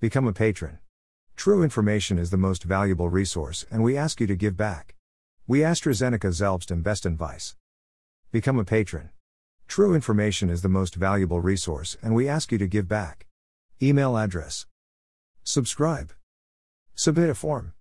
Become a patron. True information is the most valuable resource, and we ask you to give back. We AstraZeneca selbst and Best Advice. Become a patron. True information is the most valuable resource, and we ask you to give back. Email address. Subscribe. Submit a form.